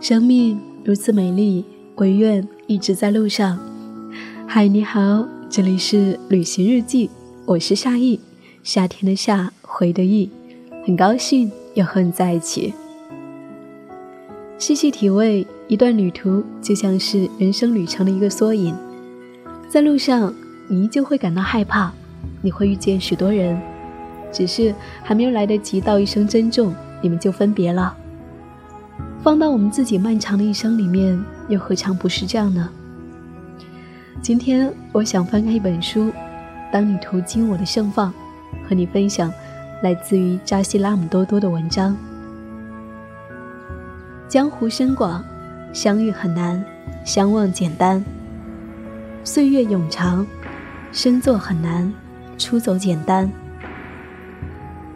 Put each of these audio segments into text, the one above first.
生命如此美丽，我愿一直在路上。嗨，你好，这里是旅行日记，我是夏意，夏天的夏，回的意，很高兴又和你在一起。细细体味，一段旅途就像是人生旅程的一个缩影。在路上，你依旧会感到害怕，你会遇见许多人，只是还没有来得及道一声珍重，你们就分别了。放到我们自己漫长的一生里面，又何尝不是这样呢？今天我想翻开一本书，当你途经我的盛放，和你分享来自于扎西拉姆多多的文章。江湖深广，相遇很难，相望简单；岁月永长，深坐很难，出走简单。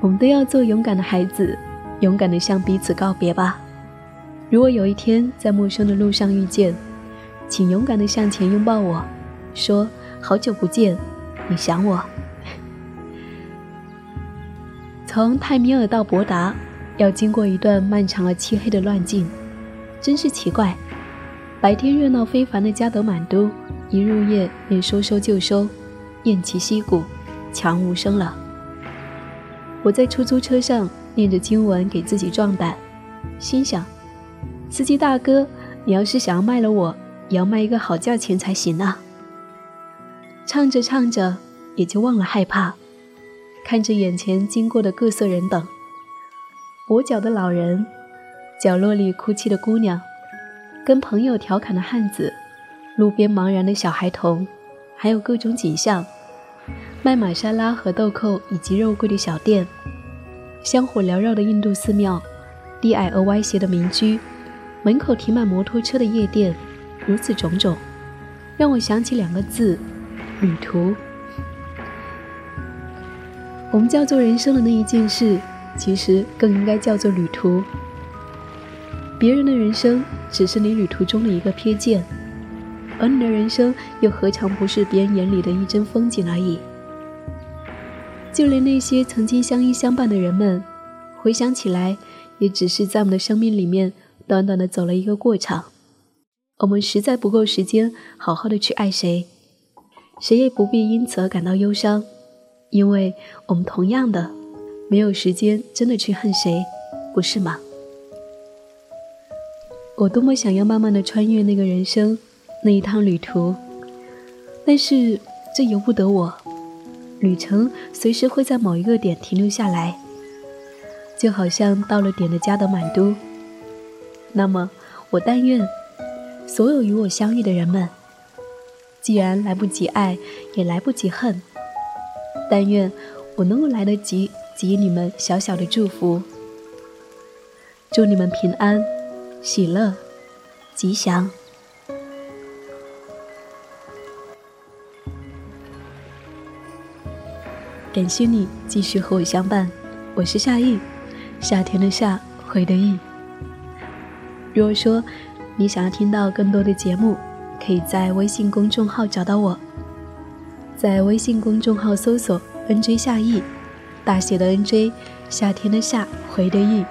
我们都要做勇敢的孩子，勇敢的向彼此告别吧。如果有一天在陌生的路上遇见，请勇敢地向前拥抱我，说好久不见，你想我。从泰米尔到博达，要经过一段漫长而漆黑的乱境，真是奇怪。白天热闹非凡的加德满都，一入夜便说收就收，偃旗息鼓，悄无声了。我在出租车上念着经文给自己壮胆，心想。司机大哥，你要是想要卖了我，也要卖一个好价钱才行啊！唱着唱着，也就忘了害怕，看着眼前经过的各色人等：跛脚的老人，角落里哭泣的姑娘，跟朋友调侃的汉子，路边茫然的小孩童，还有各种景象：卖玛莎拉和豆蔻以及肉桂的小店，香火缭绕的印度寺庙，低矮而歪斜的民居。门口停满摩托车的夜店，如此种种，让我想起两个字：旅途。我们叫做人生的那一件事，其实更应该叫做旅途。别人的人生只是你旅途中的一个瞥见，而你的人生又何尝不是别人眼里的一帧风景而已？就连那些曾经相依相伴的人们，回想起来，也只是在我们的生命里面。短短的走了一个过场，我们实在不够时间好好的去爱谁，谁也不必因此而感到忧伤，因为我们同样的没有时间真的去恨谁，不是吗？我多么想要慢慢的穿越那个人生那一趟旅途，但是这由不得我，旅程随时会在某一个点停留下来，就好像到了点的加德满都。那么，我但愿所有与我相遇的人们，既然来不及爱，也来不及恨，但愿我能够来得及给予你们小小的祝福。祝你们平安、喜乐、吉祥。感谢你继续和我相伴，我是夏意，夏天的夏，回的意。如果说你想要听到更多的节目，可以在微信公众号找到我，在微信公众号搜索 “nj 夏意”，大写的 “nj”，夏天的夏，回的意，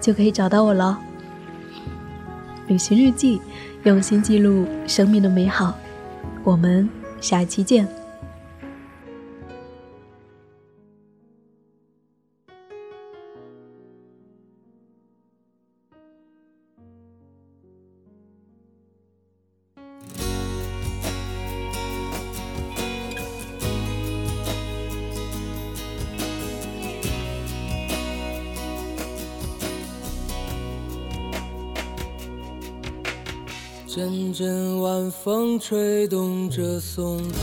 就可以找到我了。旅行日记，用心记录生命的美好，我们下期见。阵阵晚风吹动着松涛，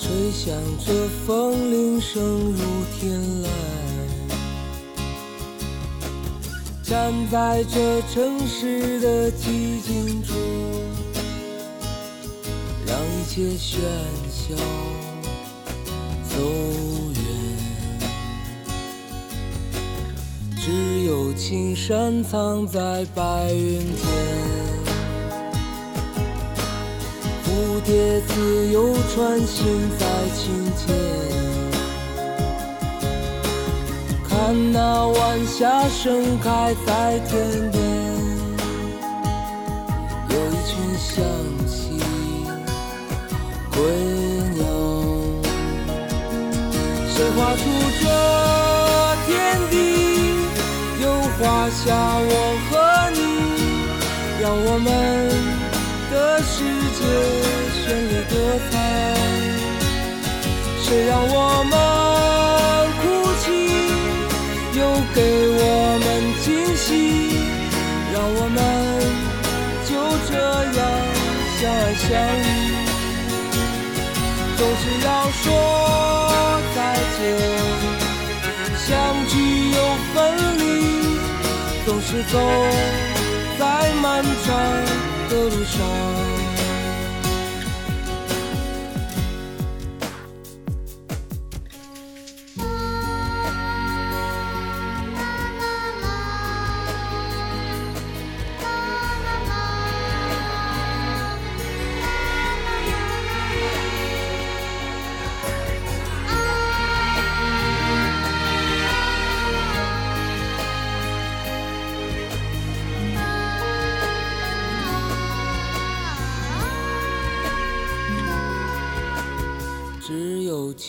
吹响着风铃声如天籁。站在这城市的寂静处，让一切喧嚣走。只有青山藏在白云间，蝴蝶自由穿行在清涧，看那晚霞盛开在天边，有一群向西归鸟。谁画出这画下我和你，让我们的世界绚丽多彩。谁让我们哭泣，又给我们惊喜，让我们就这样相爱相依。总是要说走在漫长的路上。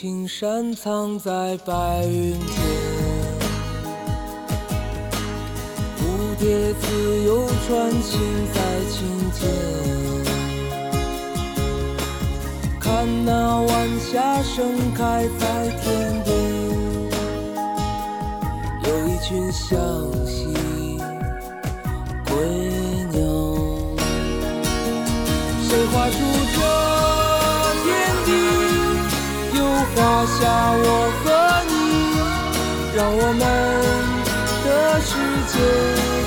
青山藏在白云间，蝴蝶自由穿行在青间。看那晚霞盛开在天边，有一群向西下我和你，让我们的世界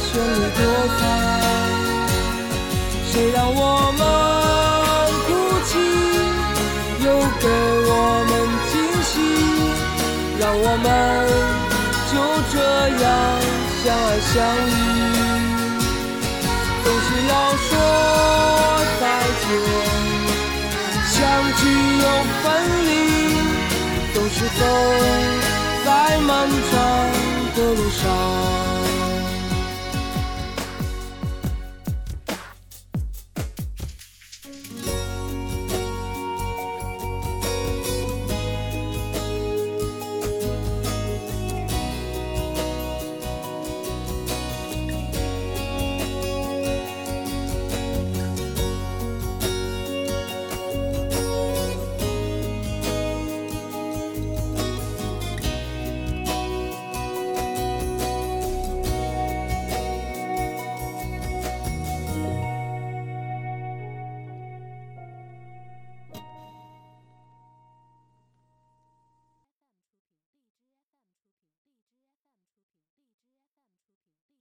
绚丽多彩。谁让我们哭泣，又给我们惊喜，让我们就这样相爱相依。总是要说再见，相聚又分离，总是走在漫长的路上。